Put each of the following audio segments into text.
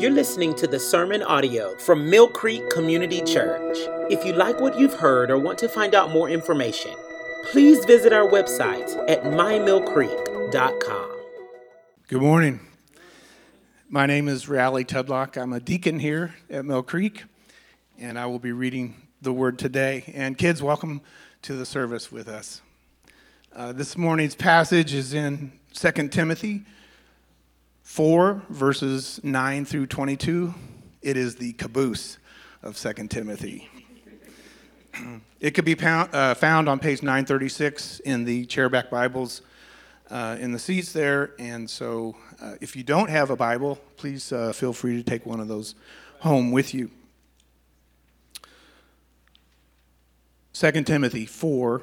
You're listening to the sermon audio from Mill Creek Community Church. If you like what you've heard or want to find out more information, please visit our website at mymillcreek.com. Good morning. My name is Raleigh Tudlock. I'm a deacon here at Mill Creek, and I will be reading the word today. And kids, welcome to the service with us. Uh, this morning's passage is in 2 Timothy 4, verses 9 through 22. It is the caboose of 2 Timothy. it could be uh, found on page 936 in the chairback Bibles uh, in the seats there. And so uh, if you don't have a Bible, please uh, feel free to take one of those home with you. 2 Timothy 4,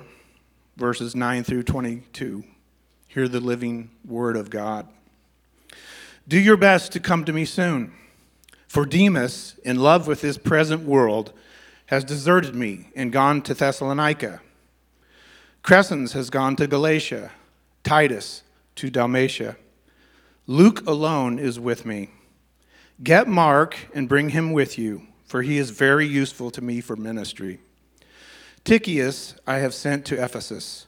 verses 9 through 22. Hear the living word of God. Do your best to come to me soon. For Demas, in love with this present world, has deserted me and gone to Thessalonica. Crescens has gone to Galatia, Titus to Dalmatia. Luke alone is with me. Get Mark and bring him with you, for he is very useful to me for ministry. Tychicus I have sent to Ephesus.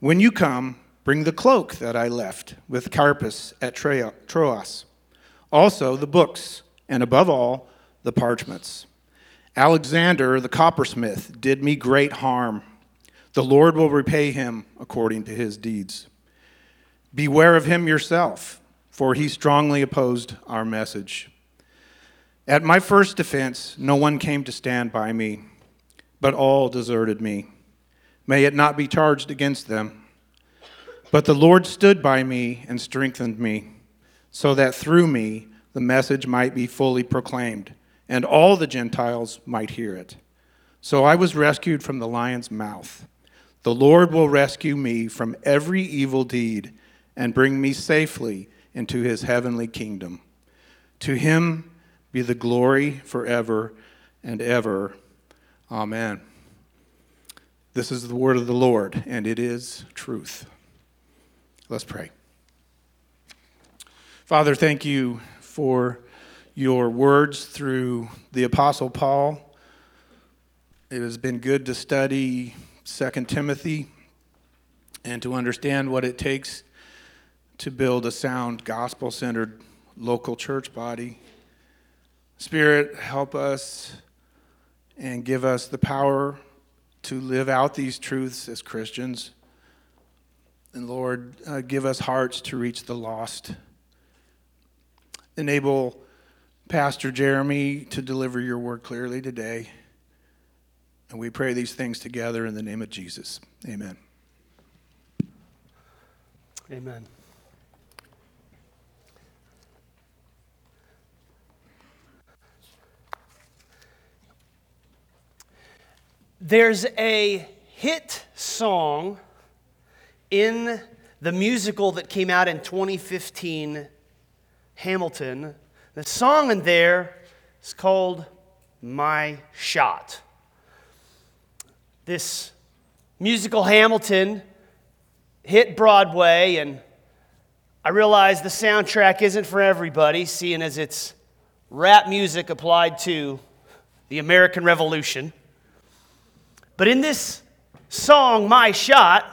When you come, Bring the cloak that I left with Carpus at Troas. Also the books, and above all, the parchments. Alexander the coppersmith did me great harm. The Lord will repay him according to his deeds. Beware of him yourself, for he strongly opposed our message. At my first defense, no one came to stand by me, but all deserted me. May it not be charged against them. But the Lord stood by me and strengthened me, so that through me the message might be fully proclaimed, and all the Gentiles might hear it. So I was rescued from the lion's mouth. The Lord will rescue me from every evil deed and bring me safely into his heavenly kingdom. To him be the glory forever and ever. Amen. This is the word of the Lord, and it is truth. Let's pray. Father, thank you for your words through the Apostle Paul. It has been good to study 2 Timothy and to understand what it takes to build a sound, gospel centered local church body. Spirit, help us and give us the power to live out these truths as Christians. And Lord, uh, give us hearts to reach the lost. Enable Pastor Jeremy to deliver your word clearly today. And we pray these things together in the name of Jesus. Amen. Amen. There's a hit song in the musical that came out in 2015, Hamilton, the song in there is called My Shot. This musical Hamilton hit Broadway, and I realize the soundtrack isn't for everybody, seeing as it's rap music applied to the American Revolution. But in this song, My Shot,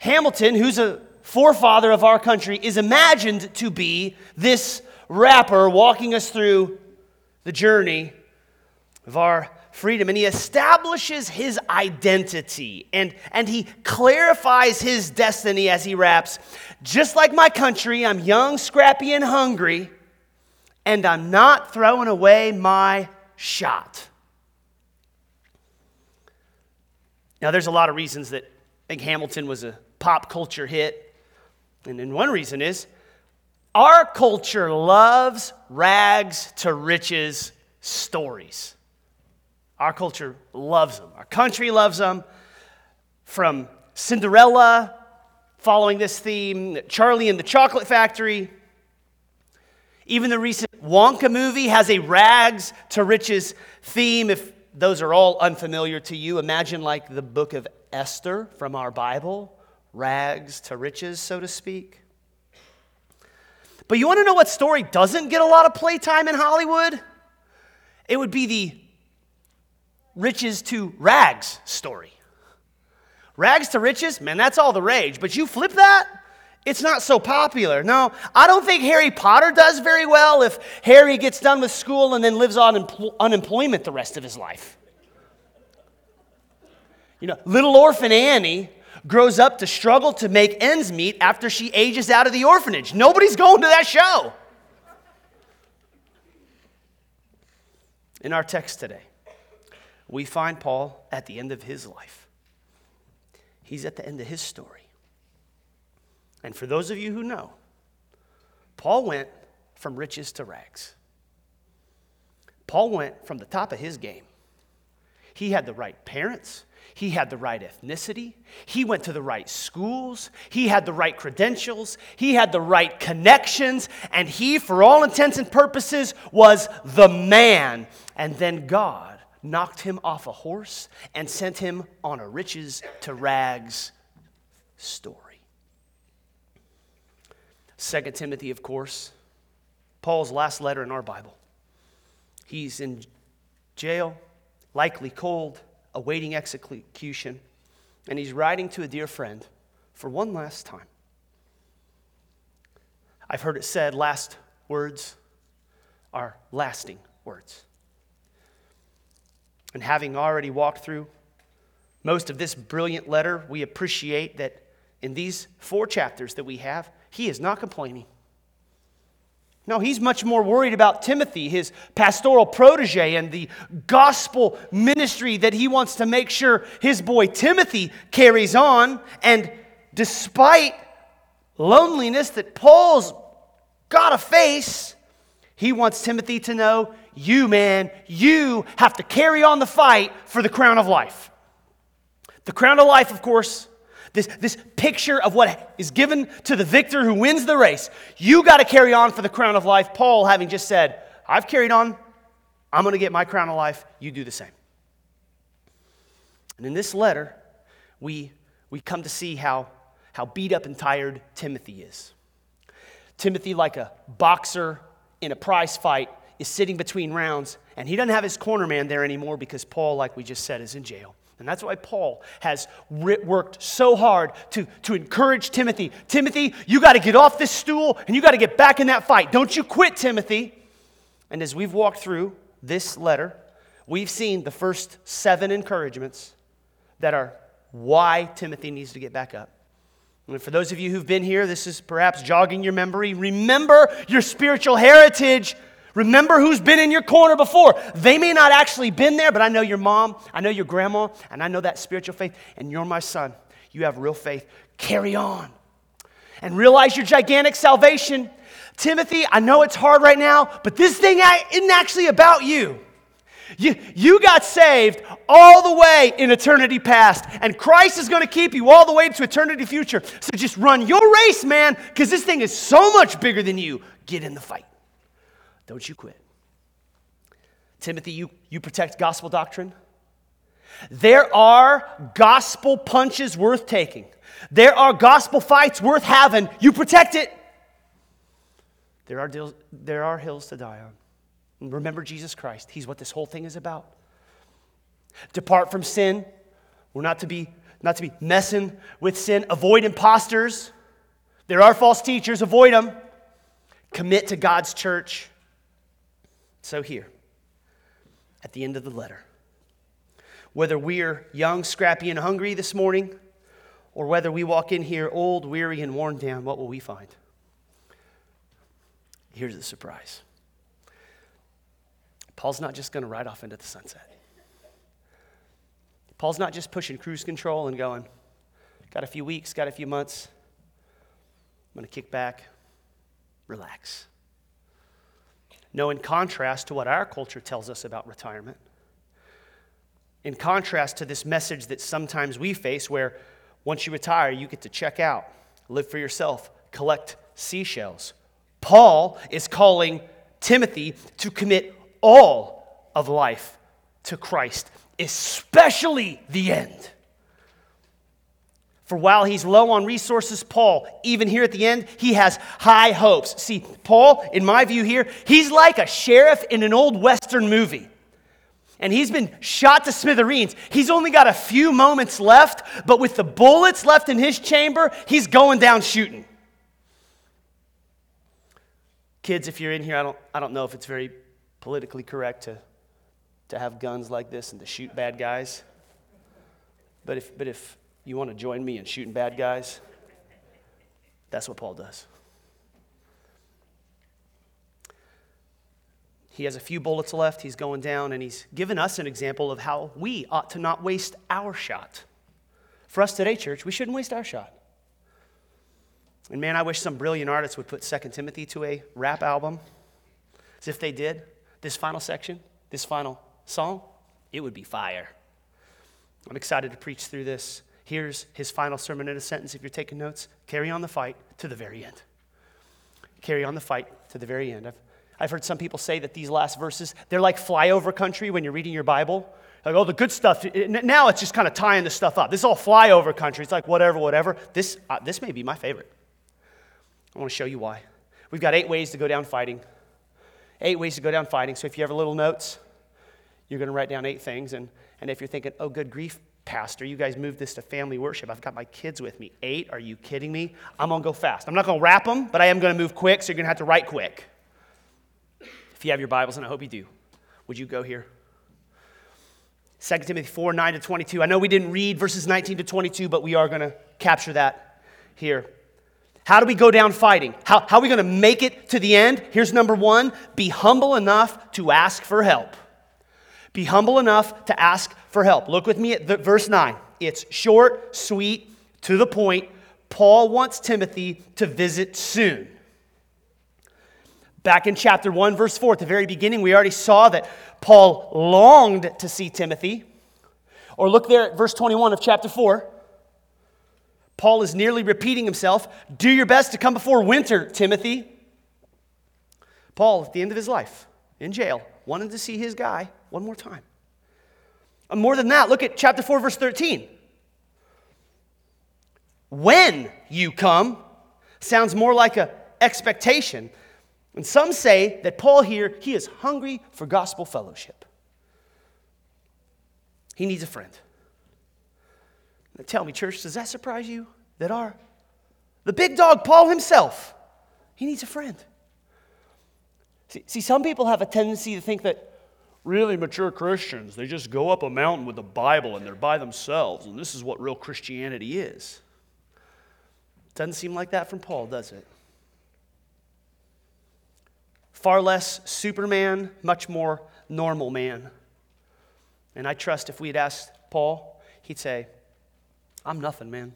Hamilton, who's a forefather of our country, is imagined to be this rapper walking us through the journey of our freedom. And he establishes his identity and, and he clarifies his destiny as he raps Just like my country, I'm young, scrappy, and hungry, and I'm not throwing away my shot. Now, there's a lot of reasons that I think Hamilton was a pop culture hit. And then one reason is our culture loves rags to riches stories. Our culture loves them. Our country loves them. From Cinderella, following this theme, Charlie and the Chocolate Factory. Even the recent Wonka movie has a rags to riches theme. If those are all unfamiliar to you, imagine like the book of Esther from our Bible rags to riches, so to speak. But you want to know what story doesn't get a lot of playtime in Hollywood? It would be the riches to rags story. Rags to riches, man, that's all the rage. But you flip that, it's not so popular. No, I don't think Harry Potter does very well if Harry gets done with school and then lives on empl- unemployment the rest of his life. You know, little orphan Annie grows up to struggle to make ends meet after she ages out of the orphanage. Nobody's going to that show. In our text today, we find Paul at the end of his life. He's at the end of his story. And for those of you who know, Paul went from riches to rags. Paul went from the top of his game. He had the right parents, he had the right ethnicity. He went to the right schools. He had the right credentials. He had the right connections. And he, for all intents and purposes, was the man. And then God knocked him off a horse and sent him on a riches to rags story. 2 Timothy, of course, Paul's last letter in our Bible. He's in jail, likely cold awaiting execution, and he's writing to a dear friend for one last time. I've heard it said last words are lasting words. And having already walked through most of this brilliant letter, we appreciate that in these four chapters that we have, he is not complaining. No, he's much more worried about Timothy, his pastoral protege, and the gospel ministry that he wants to make sure his boy Timothy carries on. And despite loneliness that Paul's got to face, he wants Timothy to know you, man, you have to carry on the fight for the crown of life. The crown of life, of course, this, this picture of what is given to the victor who wins the race. You got to carry on for the crown of life. Paul, having just said, I've carried on, I'm going to get my crown of life. You do the same. And in this letter, we, we come to see how, how beat up and tired Timothy is. Timothy, like a boxer in a prize fight, is sitting between rounds, and he doesn't have his corner man there anymore because Paul, like we just said, is in jail. And that's why Paul has worked so hard to, to encourage Timothy. Timothy, you got to get off this stool and you got to get back in that fight. Don't you quit, Timothy. And as we've walked through this letter, we've seen the first seven encouragements that are why Timothy needs to get back up. And for those of you who've been here, this is perhaps jogging your memory. Remember your spiritual heritage Remember who's been in your corner before. They may not actually been there, but I know your mom, I know your grandma, and I know that spiritual faith, and you're my son. You have real faith. Carry on. And realize your gigantic salvation. Timothy, I know it's hard right now, but this thing isn't actually about you. You, you got saved all the way in eternity past, and Christ is going to keep you all the way to eternity future. So just run your race, man, because this thing is so much bigger than you. Get in the fight. Don't you quit. Timothy, you, you protect gospel doctrine. There are gospel punches worth taking. There are gospel fights worth having. You protect it. There are, deals, there are hills to die on. Remember Jesus Christ. He's what this whole thing is about. Depart from sin. We're not to be not to be messing with sin. Avoid imposters. There are false teachers. Avoid them. Commit to God's church. So, here, at the end of the letter, whether we're young, scrappy, and hungry this morning, or whether we walk in here old, weary, and worn down, what will we find? Here's the surprise Paul's not just going to ride off into the sunset. Paul's not just pushing cruise control and going, got a few weeks, got a few months. I'm going to kick back, relax. No, in contrast to what our culture tells us about retirement, in contrast to this message that sometimes we face, where once you retire, you get to check out, live for yourself, collect seashells. Paul is calling Timothy to commit all of life to Christ, especially the end. For while he's low on resources, Paul, even here at the end, he has high hopes. See, Paul, in my view here, he's like a sheriff in an old Western movie. And he's been shot to smithereens. He's only got a few moments left, but with the bullets left in his chamber, he's going down shooting. Kids, if you're in here, I don't, I don't know if it's very politically correct to, to have guns like this and to shoot bad guys. But if, but if you want to join me in shooting bad guys, that's what Paul does. He has a few bullets left. He's going down, and he's given us an example of how we ought to not waste our shot. For us today, church, we shouldn't waste our shot. And man, I wish some brilliant artists would put 2 Timothy to a rap album. As if they did, this final section, this final song, it would be fire. I'm excited to preach through this. Here's his final sermon in a sentence if you're taking notes. Carry on the fight to the very end. Carry on the fight to the very end. I've, I've heard some people say that these last verses, they're like flyover country when you're reading your Bible. Like, oh, the good stuff. Now it's just kind of tying the stuff up. This is all flyover country. It's like whatever, whatever. This, uh, this may be my favorite. I want to show you why. We've got eight ways to go down fighting. Eight ways to go down fighting. So if you have little notes, you're going to write down eight things. And, and if you're thinking, oh, good grief, Pastor, you guys moved this to family worship. I've got my kids with me. Eight? Are you kidding me? I'm going to go fast. I'm not going to wrap them, but I am going to move quick, so you're going to have to write quick. If you have your Bibles, and I hope you do, would you go here? 2 Timothy 4 9 to 22. I know we didn't read verses 19 to 22, but we are going to capture that here. How do we go down fighting? How, how are we going to make it to the end? Here's number one be humble enough to ask for help. Be humble enough to ask for help. Look with me at the, verse 9. It's short, sweet, to the point. Paul wants Timothy to visit soon. Back in chapter 1, verse 4, at the very beginning, we already saw that Paul longed to see Timothy. Or look there at verse 21 of chapter 4. Paul is nearly repeating himself. Do your best to come before winter, Timothy. Paul, at the end of his life, in jail, wanted to see his guy one more time. More than that, look at chapter 4, verse 13. When you come sounds more like an expectation. And some say that Paul here, he is hungry for gospel fellowship. He needs a friend. Tell me, church, does that surprise you? That our, the big dog, Paul himself, he needs a friend. See, see, some people have a tendency to think that really mature Christians, they just go up a mountain with the Bible and they're by themselves, and this is what real Christianity is. Doesn't seem like that from Paul, does it? Far less Superman, much more normal man. And I trust if we had asked Paul, he'd say, I'm nothing, man.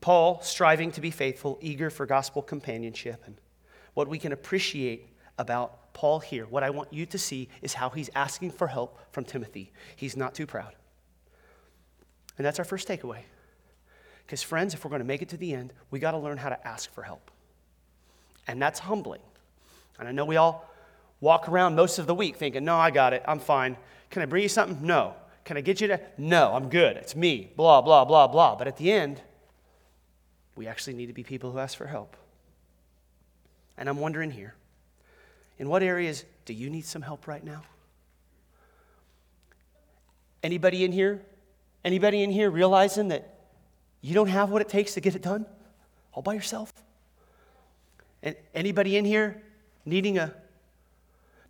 Paul, striving to be faithful, eager for gospel companionship. And what we can appreciate about Paul here, what I want you to see is how he's asking for help from Timothy. He's not too proud. And that's our first takeaway. Because, friends, if we're going to make it to the end, we got to learn how to ask for help. And that's humbling. And I know we all walk around most of the week thinking, no, I got it, I'm fine. Can I bring you something? No. Can I get you to? No, I'm good. It's me. Blah, blah, blah, blah. But at the end, we actually need to be people who ask for help. And I'm wondering here in what areas do you need some help right now? Anybody in here? Anybody in here realizing that you don't have what it takes to get it done all by yourself? And anybody in here needing a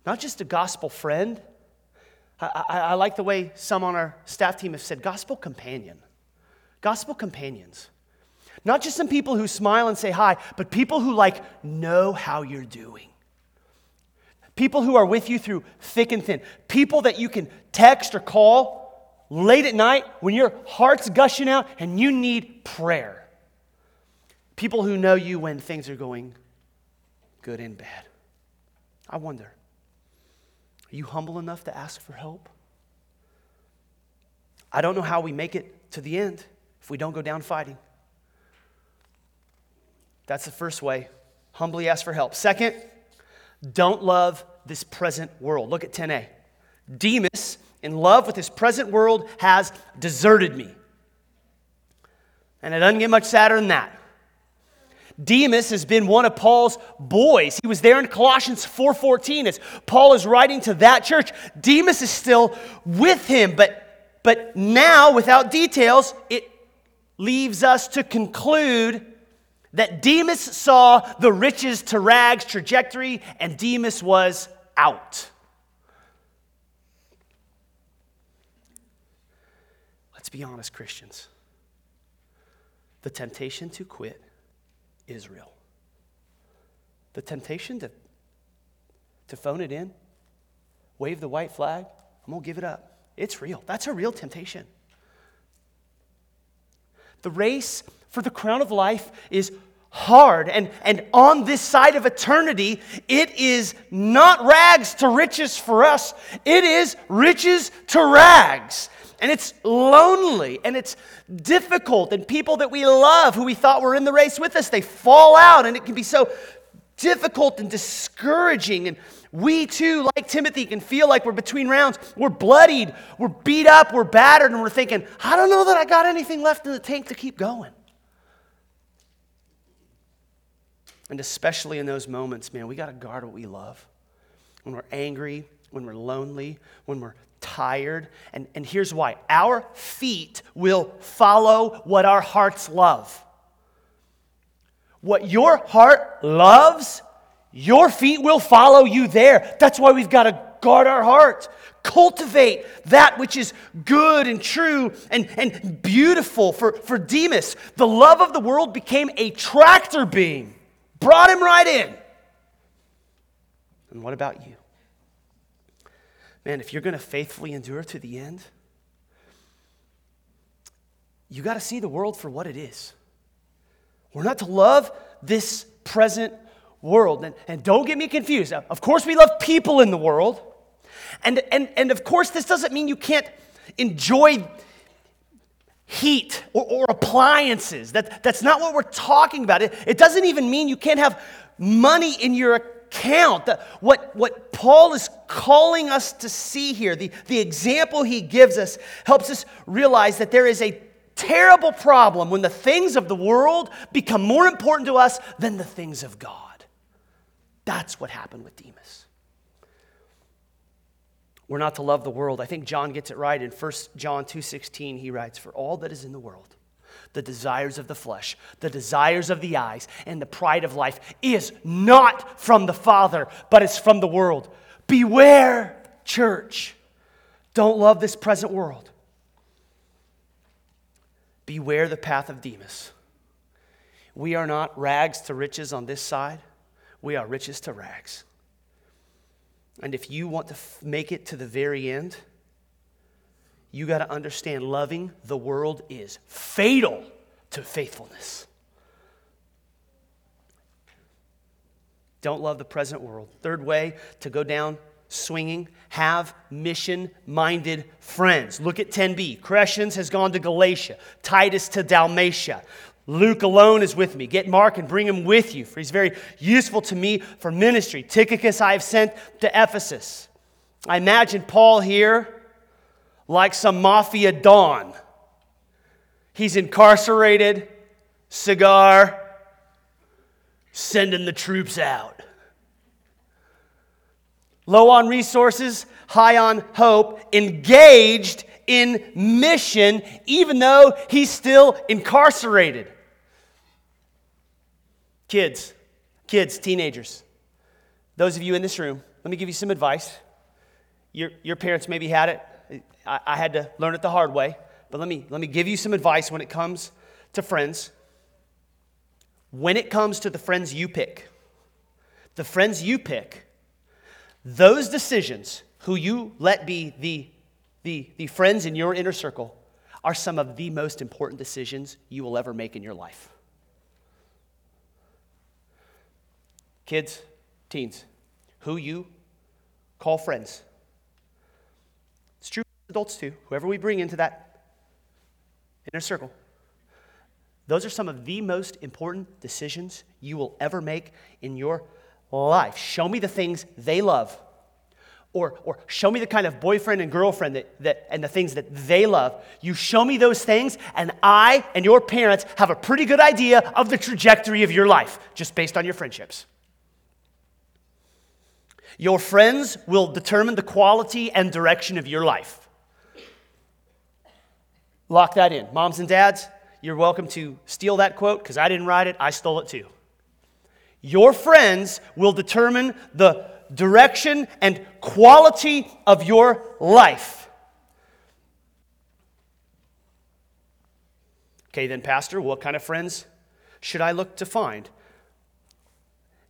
not just a gospel friend, I, I, I like the way some on our staff team have said gospel companion. Gospel companions. Not just some people who smile and say hi, but people who like know how you're doing. People who are with you through thick and thin. People that you can text or call late at night when your heart's gushing out and you need prayer. People who know you when things are going good and bad. I wonder are you humble enough to ask for help? I don't know how we make it to the end if we don't go down fighting. That's the first way. Humbly ask for help. Second, don't love this present world. Look at 10a. Demas, in love with this present world, has deserted me. And it doesn't get much sadder than that. Demas has been one of Paul's boys. He was there in Colossians 4:14 as Paul is writing to that church. Demas is still with him, but but now without details, it leaves us to conclude that Demas saw the riches to rags trajectory and Demas was out. Let's be honest, Christians. The temptation to quit is real. The temptation to, to phone it in, wave the white flag, I'm going to give it up. It's real. That's a real temptation. The race for the crown of life is hard. And, and on this side of eternity, it is not rags to riches for us, it is riches to rags. And it's lonely and it's difficult. And people that we love, who we thought were in the race with us, they fall out. And it can be so difficult and discouraging. And we too, like Timothy, can feel like we're between rounds. We're bloodied, we're beat up, we're battered, and we're thinking, I don't know that I got anything left in the tank to keep going. And especially in those moments, man, we got to guard what we love. When we're angry, when we're lonely, when we're tired. And, and here's why our feet will follow what our hearts love. What your heart loves, your feet will follow you there. That's why we've got to guard our heart. Cultivate that which is good and true and, and beautiful. For, for Demas, the love of the world became a tractor beam, brought him right in. And what about you? man, if you're going to faithfully endure to the end, you got to see the world for what it is. We're not to love this present world. And, and don't get me confused. Of course, we love people in the world. And, and, and of course, this doesn't mean you can't enjoy heat or, or appliances. That, that's not what we're talking about. It, it doesn't even mean you can't have money in your account. The, what, what Paul is calling us to see here, the, the example he gives us, helps us realize that there is a terrible problem when the things of the world become more important to us than the things of God. That's what happened with Demas. We're not to love the world. I think John gets it right in 1 John 2:16 he writes for all that is in the world the desires of the flesh, the desires of the eyes, and the pride of life is not from the Father, but it's from the world. Beware, church. Don't love this present world. Beware the path of Demas. We are not rags to riches on this side, we are riches to rags. And if you want to f- make it to the very end, you got to understand loving the world is fatal to faithfulness. Don't love the present world. Third way to go down swinging, have mission minded friends. Look at 10b. Crescens has gone to Galatia, Titus to Dalmatia. Luke alone is with me. Get Mark and bring him with you, for he's very useful to me for ministry. Tychicus I have sent to Ephesus. I imagine Paul here like some mafia don. He's incarcerated, cigar, sending the troops out. Low on resources, high on hope, engaged in mission, even though he's still incarcerated. Kids, kids, teenagers, those of you in this room, let me give you some advice. Your, your parents maybe had it. I, I had to learn it the hard way. But let me, let me give you some advice when it comes to friends. When it comes to the friends you pick, the friends you pick, those decisions, who you let be the, the, the friends in your inner circle, are some of the most important decisions you will ever make in your life. Kids, teens, who you call friends It's true adults too, whoever we bring into that inner circle, those are some of the most important decisions you will ever make in your life. Show me the things they love. or, or show me the kind of boyfriend and girlfriend that, that, and the things that they love. You show me those things, and I and your parents have a pretty good idea of the trajectory of your life just based on your friendships. Your friends will determine the quality and direction of your life. Lock that in. Moms and dads, you're welcome to steal that quote because I didn't write it, I stole it too. Your friends will determine the direction and quality of your life. Okay, then, Pastor, what kind of friends should I look to find?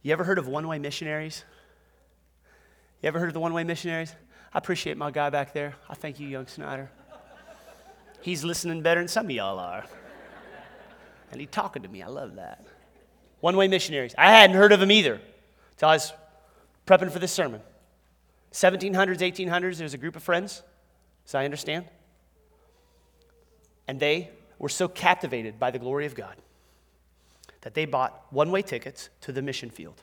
You ever heard of one way missionaries? You ever heard of the one way missionaries? I appreciate my guy back there. I thank you, young Snyder. He's listening better than some of y'all are. And he's talking to me. I love that. One way missionaries. I hadn't heard of them either until I was prepping for this sermon. 1700s, 1800s, there's a group of friends, as I understand. And they were so captivated by the glory of God that they bought one way tickets to the mission field.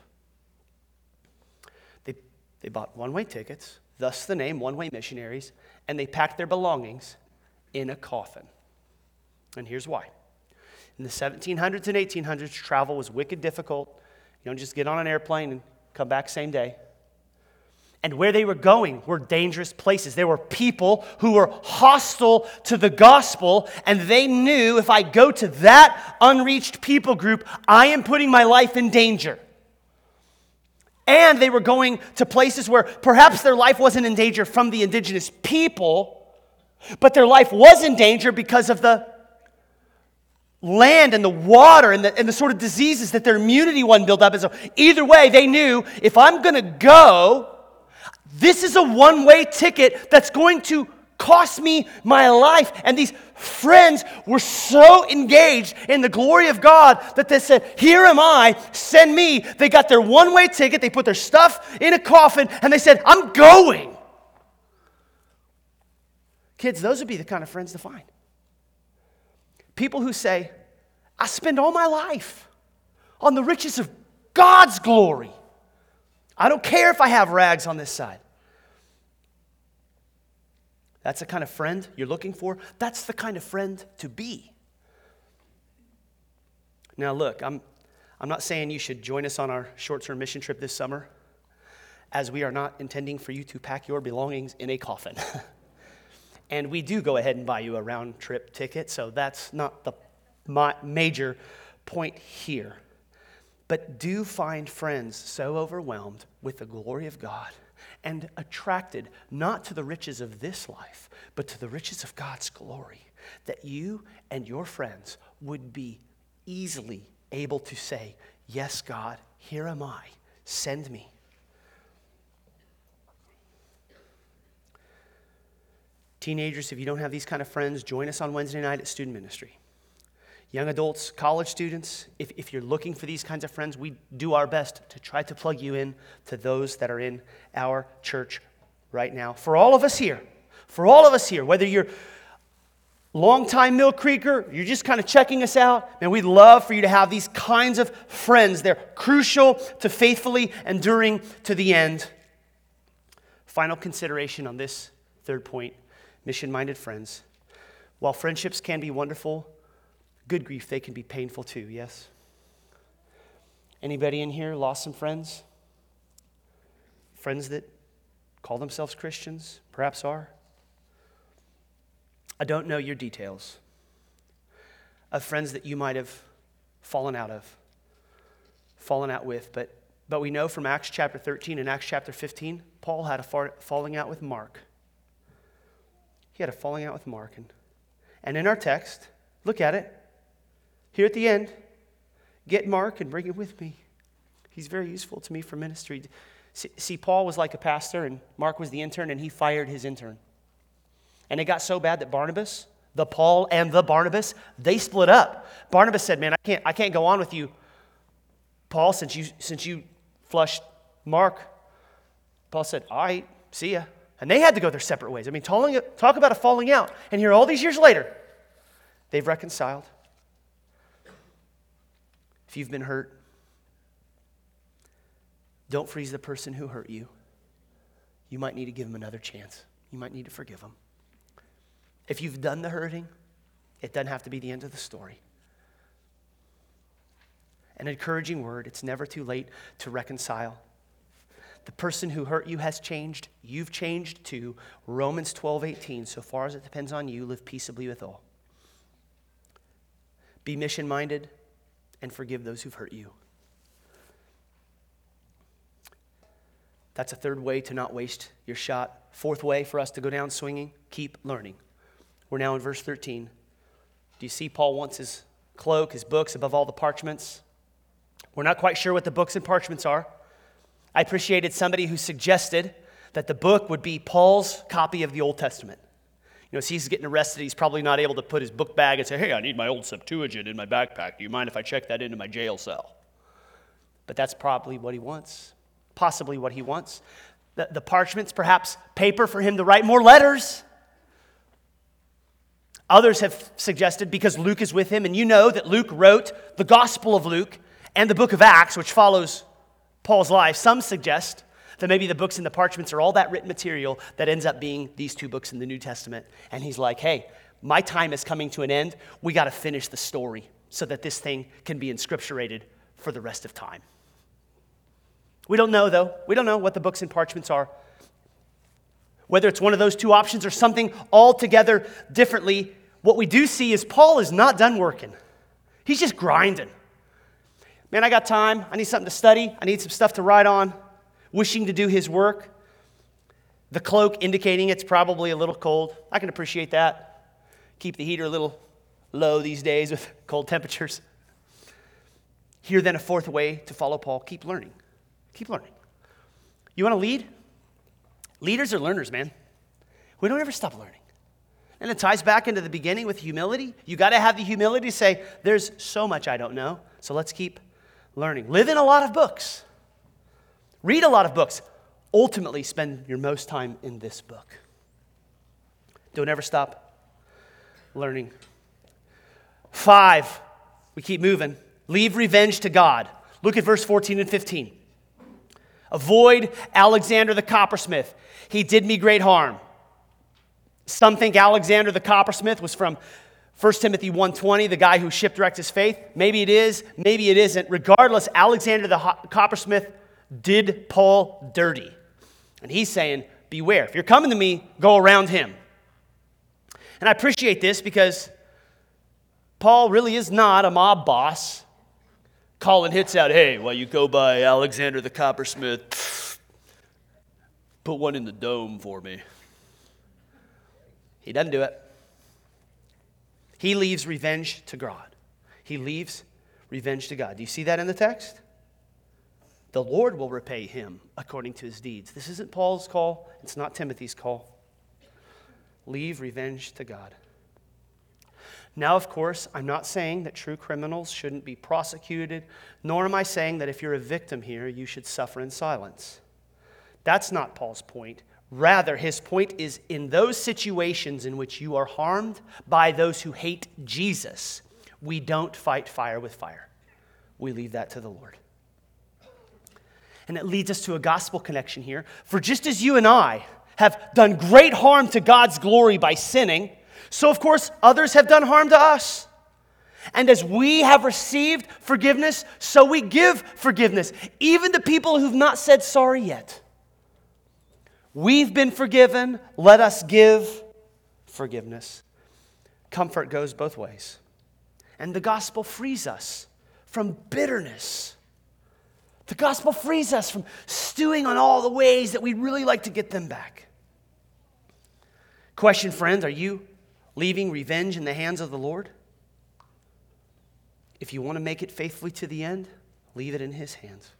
They, bought one way tickets, thus the name One Way Missionaries, and they packed their belongings in a coffin. And here's why. In the 1700s and 1800s, travel was wicked difficult. You don't just get on an airplane and come back same day. And where they were going were dangerous places. There were people who were hostile to the gospel, and they knew if I go to that unreached people group, I am putting my life in danger. And they were going to places where perhaps their life wasn't in danger from the indigenous people, but their life was in danger because of the land and the water and the, and the sort of diseases that their immunity wasn't built up. And so, either way, they knew if I'm going to go, this is a one way ticket that's going to cost me my life. And these friends were so engaged in the glory of God that they said, Here am I, send me. They got their one way ticket, they put their stuff in a coffin, and they said, I'm going. Kids, those would be the kind of friends to find. People who say, I spend all my life on the riches of God's glory. I don't care if I have rags on this side. That's the kind of friend you're looking for. That's the kind of friend to be. Now, look, I'm, I'm not saying you should join us on our short term mission trip this summer, as we are not intending for you to pack your belongings in a coffin. and we do go ahead and buy you a round trip ticket, so that's not the my major point here. But do find friends so overwhelmed with the glory of God and attracted not to the riches of this life, but to the riches of God's glory, that you and your friends would be easily able to say, Yes, God, here am I, send me. Teenagers, if you don't have these kind of friends, join us on Wednesday night at student ministry. Young adults, college students, if, if you're looking for these kinds of friends, we do our best to try to plug you in to those that are in our church right now. For all of us here, for all of us here, whether you're longtime Mill Creeker, you're just kind of checking us out, and we'd love for you to have these kinds of friends. They're crucial to faithfully enduring to the end. Final consideration on this third point mission minded friends. While friendships can be wonderful, good grief, they can be painful too, yes? Anybody in here lost some friends? Friends that call themselves Christians, perhaps are? I don't know your details of friends that you might have fallen out of, fallen out with, but, but we know from Acts chapter 13 and Acts chapter 15, Paul had a far, falling out with Mark. He had a falling out with Mark. And, and in our text, look at it. Here at the end, get Mark and bring him with me. He's very useful to me for ministry. See, Paul was like a pastor, and Mark was the intern, and he fired his intern. And it got so bad that Barnabas, the Paul and the Barnabas, they split up. Barnabas said, Man, I can't, I can't go on with you, Paul, since you, since you flushed Mark. Paul said, All right, see ya. And they had to go their separate ways. I mean, talk about a falling out. And here, all these years later, they've reconciled. If you've been hurt, don't freeze the person who hurt you. you might need to give him another chance. You might need to forgive him. If you've done the hurting, it doesn't have to be the end of the story. An encouraging word it's never too late to reconcile. The person who hurt you has changed. You've changed too. Romans 12, 18. So far as it depends on you, live peaceably with all. Be mission minded and forgive those who've hurt you. That's a third way to not waste your shot. Fourth way for us to go down swinging keep learning. We're now in verse 13. Do you see Paul wants his cloak, his books above all the parchments? We're not quite sure what the books and parchments are. I appreciated somebody who suggested that the book would be Paul's copy of the Old Testament. You know, he's getting arrested, he's probably not able to put his book bag and say, Hey, I need my old Septuagint in my backpack. Do you mind if I check that into my jail cell? But that's probably what he wants, possibly what he wants. The, the parchments, perhaps paper for him to write more letters. Others have suggested because Luke is with him, and you know that Luke wrote the Gospel of Luke and the book of Acts, which follows Paul's life. Some suggest that maybe the books and the parchments are all that written material that ends up being these two books in the New Testament. And he's like, hey, my time is coming to an end. We got to finish the story so that this thing can be inscripturated for the rest of time. We don't know, though. We don't know what the books and parchments are. Whether it's one of those two options or something altogether differently, what we do see is Paul is not done working. He's just grinding. Man, I got time. I need something to study. I need some stuff to write on. Wishing to do his work. The cloak indicating it's probably a little cold. I can appreciate that. Keep the heater a little low these days with cold temperatures. Here, then, a fourth way to follow Paul keep learning. Keep learning. You want to lead? Leaders are learners, man. We don't ever stop learning. And it ties back into the beginning with humility. You got to have the humility to say, there's so much I don't know, so let's keep learning. Live in a lot of books. Read a lot of books. Ultimately, spend your most time in this book. Don't ever stop learning. Five, we keep moving. Leave revenge to God. Look at verse 14 and 15. Avoid Alexander the coppersmith. He did me great harm. Some think Alexander the coppersmith was from 1 Timothy 1:20, the guy who shipwrecked his faith. Maybe it is, maybe it isn't. Regardless, Alexander the coppersmith did Paul dirty. And he's saying, "Beware. If you're coming to me, go around him." And I appreciate this because Paul really is not a mob boss calling hits out, "Hey, while you go by Alexander the coppersmith, put one in the dome for me." He doesn't do it. He leaves revenge to God. He leaves revenge to God. Do you see that in the text? The Lord will repay him according to his deeds. This isn't Paul's call, it's not Timothy's call. Leave revenge to God. Now, of course, I'm not saying that true criminals shouldn't be prosecuted, nor am I saying that if you're a victim here, you should suffer in silence. That's not Paul's point. Rather, his point is in those situations in which you are harmed by those who hate Jesus, we don't fight fire with fire. We leave that to the Lord. And it leads us to a gospel connection here. For just as you and I have done great harm to God's glory by sinning, so of course others have done harm to us. And as we have received forgiveness, so we give forgiveness, even to people who've not said sorry yet. We've been forgiven. Let us give forgiveness. Comfort goes both ways. And the gospel frees us from bitterness. The gospel frees us from stewing on all the ways that we'd really like to get them back. Question, friends are you leaving revenge in the hands of the Lord? If you want to make it faithfully to the end, leave it in His hands.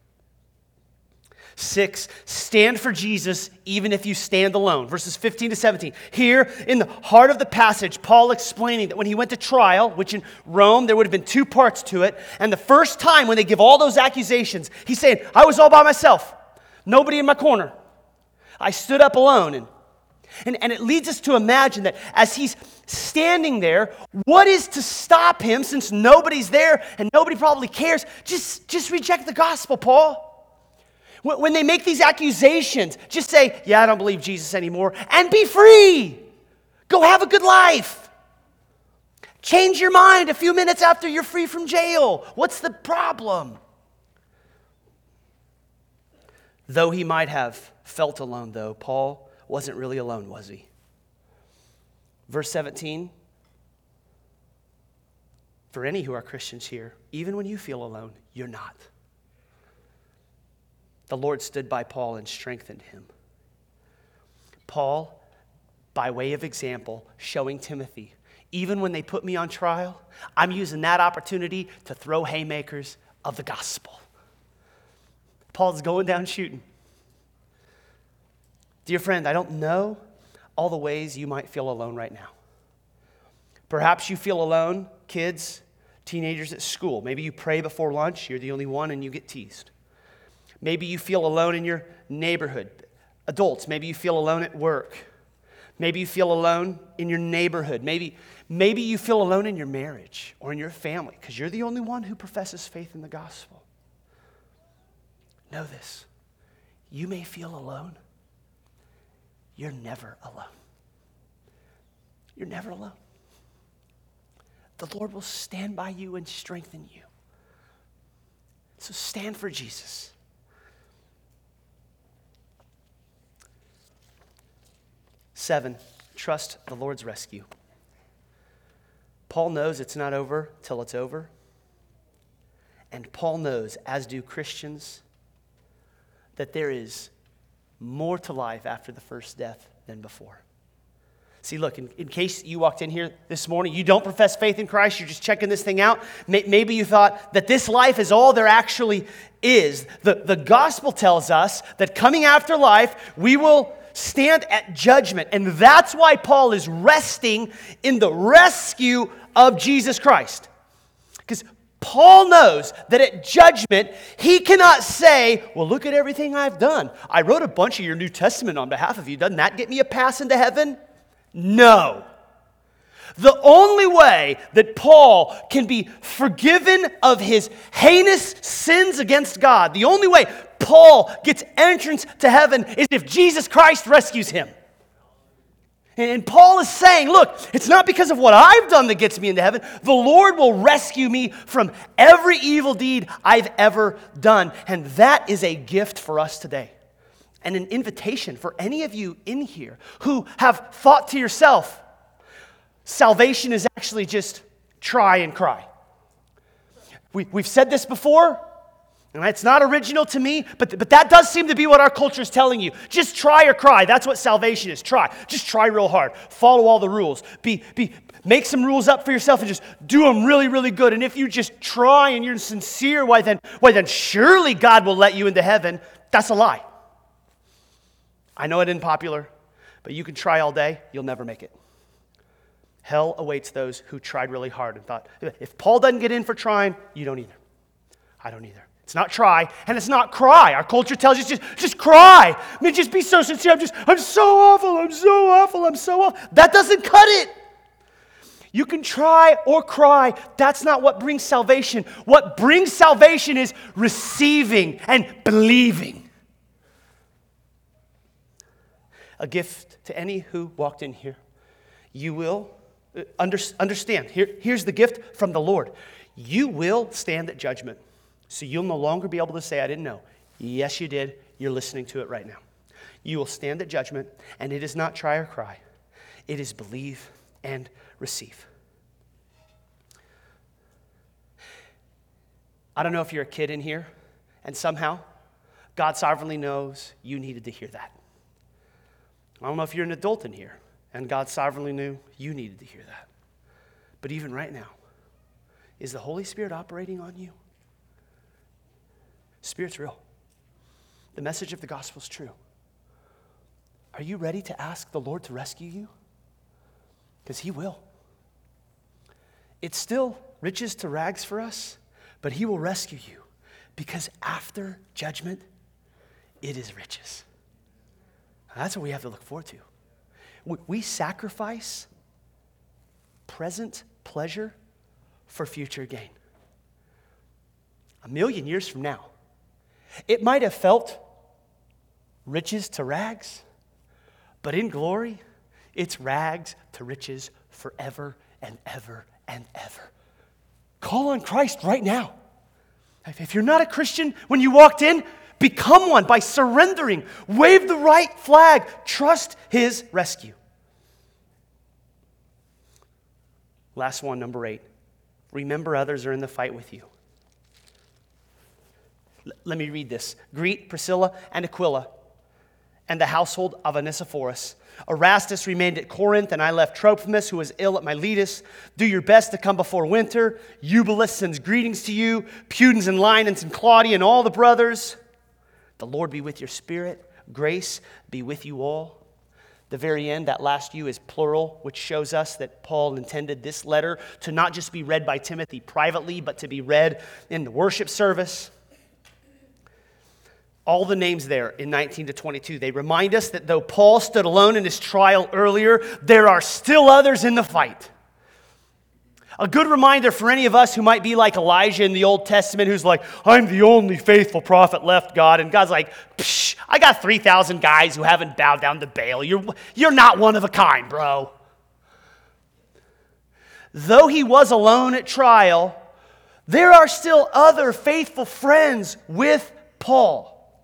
Six, stand for Jesus even if you stand alone. Verses 15 to 17. Here in the heart of the passage, Paul explaining that when he went to trial, which in Rome there would have been two parts to it, and the first time when they give all those accusations, he's saying, I was all by myself, nobody in my corner. I stood up alone. And, and, and it leads us to imagine that as he's standing there, what is to stop him since nobody's there and nobody probably cares? Just, just reject the gospel, Paul. When they make these accusations, just say, Yeah, I don't believe Jesus anymore, and be free. Go have a good life. Change your mind a few minutes after you're free from jail. What's the problem? Though he might have felt alone, though, Paul wasn't really alone, was he? Verse 17 For any who are Christians here, even when you feel alone, you're not. The Lord stood by Paul and strengthened him. Paul, by way of example, showing Timothy, even when they put me on trial, I'm using that opportunity to throw haymakers of the gospel. Paul's going down shooting. Dear friend, I don't know all the ways you might feel alone right now. Perhaps you feel alone, kids, teenagers at school. Maybe you pray before lunch, you're the only one, and you get teased. Maybe you feel alone in your neighborhood. Adults, maybe you feel alone at work. Maybe you feel alone in your neighborhood. Maybe, maybe you feel alone in your marriage or in your family because you're the only one who professes faith in the gospel. Know this you may feel alone you're never alone. You're never alone. The Lord will stand by you and strengthen you. So stand for Jesus. Seven, trust the Lord's rescue. Paul knows it's not over till it's over. And Paul knows, as do Christians, that there is more to life after the first death than before. See, look, in, in, case you walked in here this morning, you don't profess faith in Christ, you're just checking this thing out. Maybe you thought that this life is all there actually is. The, the gospel tells us that coming after life, we will stand at judgment. And that's why Paul is resting in the rescue of Jesus Christ. Because Paul knows that at judgment, he cannot say, Well, look at everything I've done. I wrote a bunch of your New Testament on behalf of you. Doesn't that get me a pass into heaven? No. The only way that Paul can be forgiven of his heinous sins against God, the only way Paul gets entrance to heaven is if Jesus Christ rescues him. And Paul is saying, look, it's not because of what I've done that gets me into heaven. The Lord will rescue me from every evil deed I've ever done. And that is a gift for us today. And an invitation for any of you in here who have thought to yourself, salvation is actually just try and cry. We, we've said this before. And it's not original to me, but, but that does seem to be what our culture is telling you. Just try or cry. That's what salvation is. Try. Just try real hard. Follow all the rules. Be, be, make some rules up for yourself and just do them really, really good. And if you just try and you're sincere, why then, why then surely God will let you into heaven. That's a lie. I know it isn't popular, but you can try all day, you'll never make it. Hell awaits those who tried really hard and thought, if Paul doesn't get in for trying, you don't either. I don't either. It's not try, and it's not cry. Our culture tells you just, just cry. I mean, just be so sincere. I'm just, I'm so awful. I'm so awful. I'm so awful. That doesn't cut it. You can try or cry. That's not what brings salvation. What brings salvation is receiving and believing. A gift to any who walked in here. You will Uh, understand. Here, here's the gift from the Lord. You will stand at judgment. So you'll no longer be able to say, I didn't know. Yes, you did. You're listening to it right now. You will stand at judgment, and it is not try or cry, it is believe and receive. I don't know if you're a kid in here, and somehow God sovereignly knows you needed to hear that. I don't know if you're an adult in here, and God sovereignly knew you needed to hear that. But even right now, is the Holy Spirit operating on you? Spirit's real. The message of the gospel is true. Are you ready to ask the Lord to rescue you? Because He will. It's still riches to rags for us, but He will rescue you because after judgment, it is riches. That's what we have to look forward to. We sacrifice present pleasure for future gain. A million years from now, it might have felt riches to rags, but in glory, it's rags to riches forever and ever and ever. Call on Christ right now. If you're not a Christian when you walked in, become one by surrendering. Wave the right flag. Trust his rescue. Last one, number eight. Remember others are in the fight with you. L- let me read this. Greet Priscilla and Aquila and the household of Onesiphorus. Erastus remained at Corinth, and I left Trophimus, who was ill at Miletus. Do your best to come before winter. Eubulus sends greetings to you. Pudens and Linus and Claudia and all the brothers. The Lord be with your spirit. Grace be with you all. The very end, that last you is plural, which shows us that Paul intended this letter to not just be read by Timothy privately, but to be read in the worship service all the names there in 19 to 22. They remind us that though Paul stood alone in his trial earlier, there are still others in the fight. A good reminder for any of us who might be like Elijah in the Old Testament, who's like, I'm the only faithful prophet left, God. And God's like, Psh, I got 3,000 guys who haven't bowed down to Baal. You're, you're not one of a kind, bro. Though he was alone at trial, there are still other faithful friends with Paul.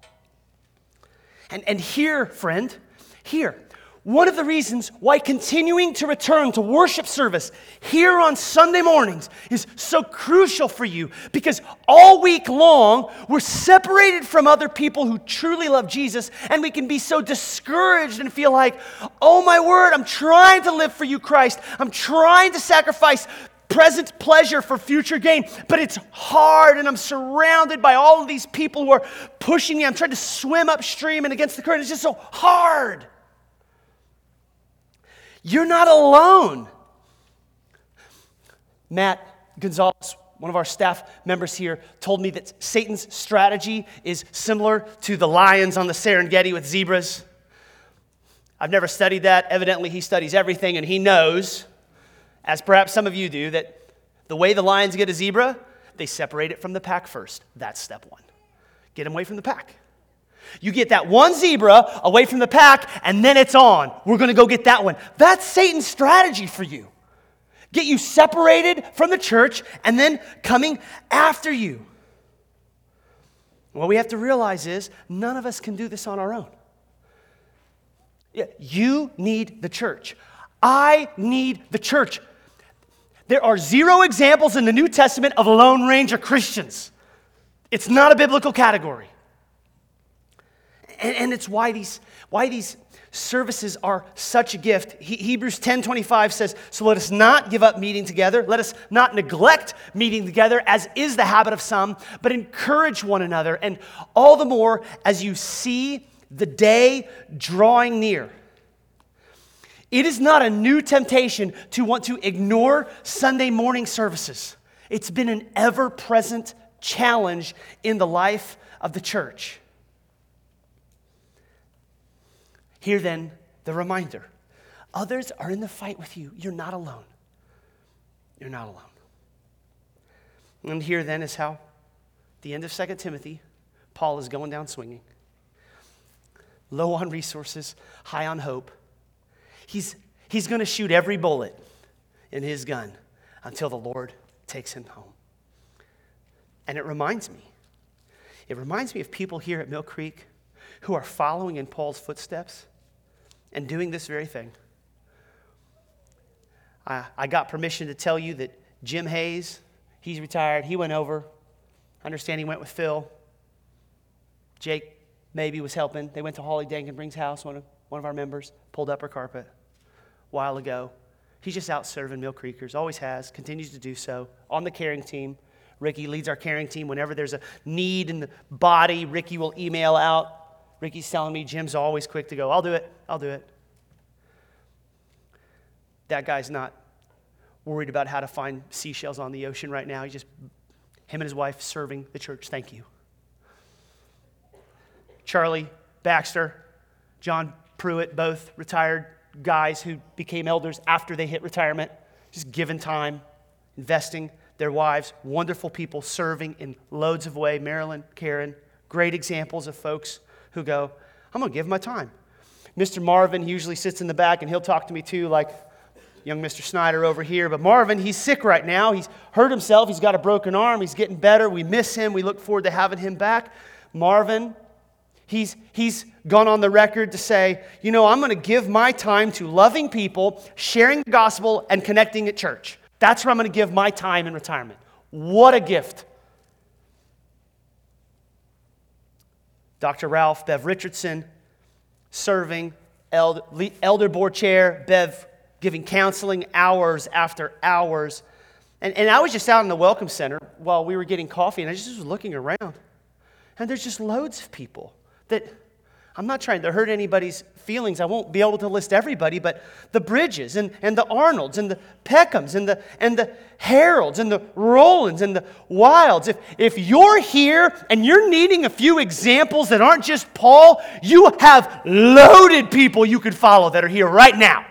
And, and here, friend, here, one of the reasons why continuing to return to worship service here on Sunday mornings is so crucial for you because all week long we're separated from other people who truly love Jesus and we can be so discouraged and feel like, oh my word, I'm trying to live for you, Christ. I'm trying to sacrifice present pleasure for future gain. But it's hard, and I'm surrounded by all of these people who are pushing me. I'm trying to swim upstream and against the current. It's just so hard. You're not alone. Matt Gonzalez, one of our staff members here, told me that Satan's strategy is similar to the lions on the Serengeti with zebras. I've never studied that. Evidently, he studies everything and he knows as perhaps some of you do, that the way the lions get a zebra, they separate it from the pack first. That's step one. Get them away from the pack. You get that one zebra away from the pack, and then it's on. We're going to go get that one. That's Satan's strategy for you. Get you separated from the church and then coming after you. What we have to realize is none of us can do this on our own. You need the church. I need the church. There are zero examples in the New Testament of Lone Ranger Christians. It's not a biblical category. And, and it's why these, why these services are such a gift. He, Hebrews 10 25 says, So let us not give up meeting together. Let us not neglect meeting together, as is the habit of some, but encourage one another. And all the more as you see the day drawing near. It is not a new temptation to want to ignore Sunday morning services. It's been an ever present challenge in the life of the church. Here, then, the reminder others are in the fight with you. You're not alone. You're not alone. And here, then, is how, the end of 2 Timothy, Paul is going down swinging. Low on resources, high on hope he's, he's going to shoot every bullet in his gun until the Lord takes him home. And it reminds me, it reminds me of people here at Mill Creek who are following in Paul's footsteps and doing this very thing. I, I got permission to tell you that Jim Hayes, he's retired, he went over. I understand he went with Phil. Jake maybe was helping. They went to Holly Dankenbring's house, one of, one of our members, pulled up her carpet a while ago. He's just out serving Mill Creekers, always has, continues to do so on the caring team. Ricky leads our caring team. Whenever there's a need in the body, Ricky will email out. Ricky's telling me Jim's always quick to go, I'll do it, I'll do it. That guy's not worried about how to find seashells on the ocean right now. He's just, him and his wife serving the church. Thank you. Charlie Baxter, John Pruitt, both retired guys who became elders after they hit retirement, just given time, investing their wives, wonderful people serving in loads of way. Marilyn, Karen, great examples of folks who go, I'm going to give my time. Mr. Marvin, he usually sits in the back and he'll talk to me too, like young Mr. Snyder over here. But Marvin, he's sick right now. He's hurt himself. He's got a broken arm. He's getting better. We miss him. We look forward to having him back. Marvin, he's, he's gone on the record to say, you know, I'm going to give my time to loving people, sharing the gospel, and connecting at church. That's where I'm going to give my time in retirement. What a gift. Dr. Ralph Bev Richardson, serving, elder board chair, Bev giving counseling hours after hours. And, and I was just out in the Welcome Center while we were getting coffee, and I just was looking around. And there's just loads of people that I'm not trying to hurt anybody's feelings. I won't be able to list everybody, but the Bridges and, and the Arnolds and the Peckhams and the, and the Harolds and the Rolands and the Wilds. If, if you're here and you're needing a few examples that aren't just Paul, you have loaded people you could follow that are here right now.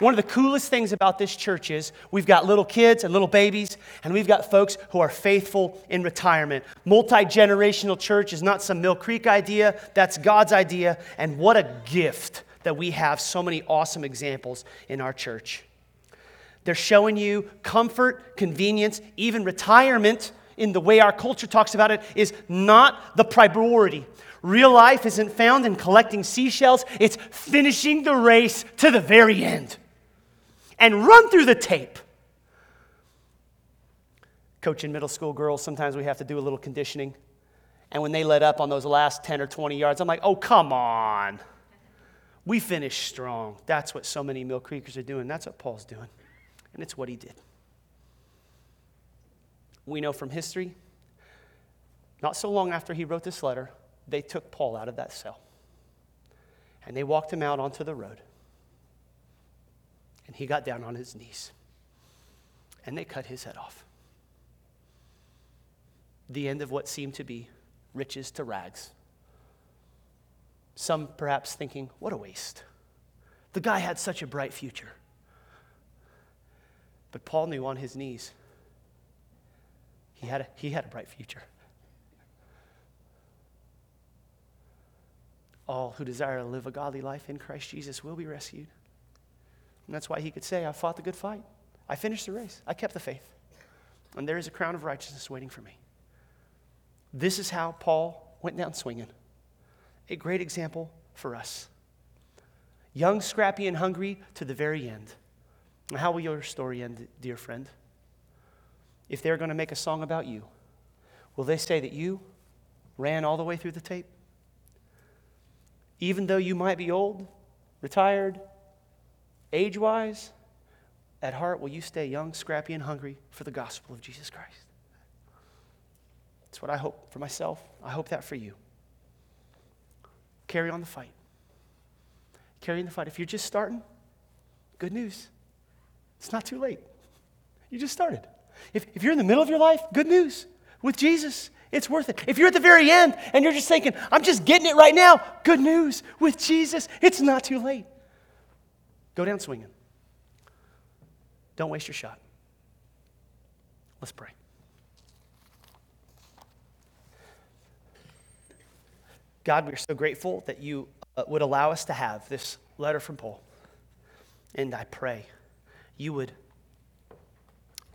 One of the coolest things about this church is we've got little kids and little babies, and we've got folks who are faithful in retirement. Multi generational church is not some Mill Creek idea, that's God's idea. And what a gift that we have so many awesome examples in our church. They're showing you comfort, convenience, even retirement in the way our culture talks about it is not the priority. Real life isn't found in collecting seashells, it's finishing the race to the very end and run through the tape. Coaching middle school girls, sometimes we have to do a little conditioning. And when they let up on those last 10 or 20 yards, I'm like, oh, come on. We finished strong. That's what so many Mill Creekers are doing. That's what Paul's doing. And it's what he did. We know from history, not so long after he wrote this letter, they took Paul out of that cell. And they walked him out onto the road. And he got down on his knees. And they cut his head off. The end of what seemed to be riches to rags. Some perhaps thinking, what a waste. The guy had such a bright future. But Paul knew on his knees he had a, he had a bright future. All who desire to live a godly life in Christ Jesus will be rescued. And that's why he could say, I fought the good fight. I finished the race. I kept the faith. And there is a crown of righteousness waiting for me. This is how Paul went down swinging. A great example for us. Young, scrappy, and hungry to the very end. How will your story end, dear friend? If they're going to make a song about you, will they say that you ran all the way through the tape? Even though you might be old, retired, age wise, at heart, will you stay young, scrappy, and hungry for the gospel of Jesus Christ? That's what I hope for myself. I hope that for you. Carry on the fight. Carry on the fight. If you're just starting, good news. It's not too late. You just started. If, if you're in the middle of your life, good news. With Jesus, it's worth it. If you're at the very end and you're just thinking, I'm just getting it right now, good news. With Jesus, it's not too late. Go down swinging. Don't waste your shot. Let's pray. God, we're so grateful that you uh, would allow us to have this letter from Paul. And I pray you would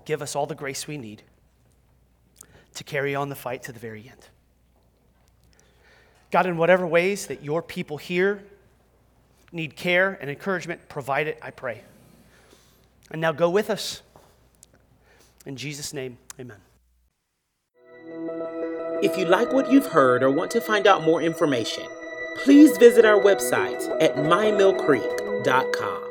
give us all the grace we need to carry on the fight to the very end. God, in whatever ways that your people here need care and encouragement, provide it, I pray. And now go with us. In Jesus' name, amen. If you like what you've heard or want to find out more information, please visit our website at mymillcreek.com.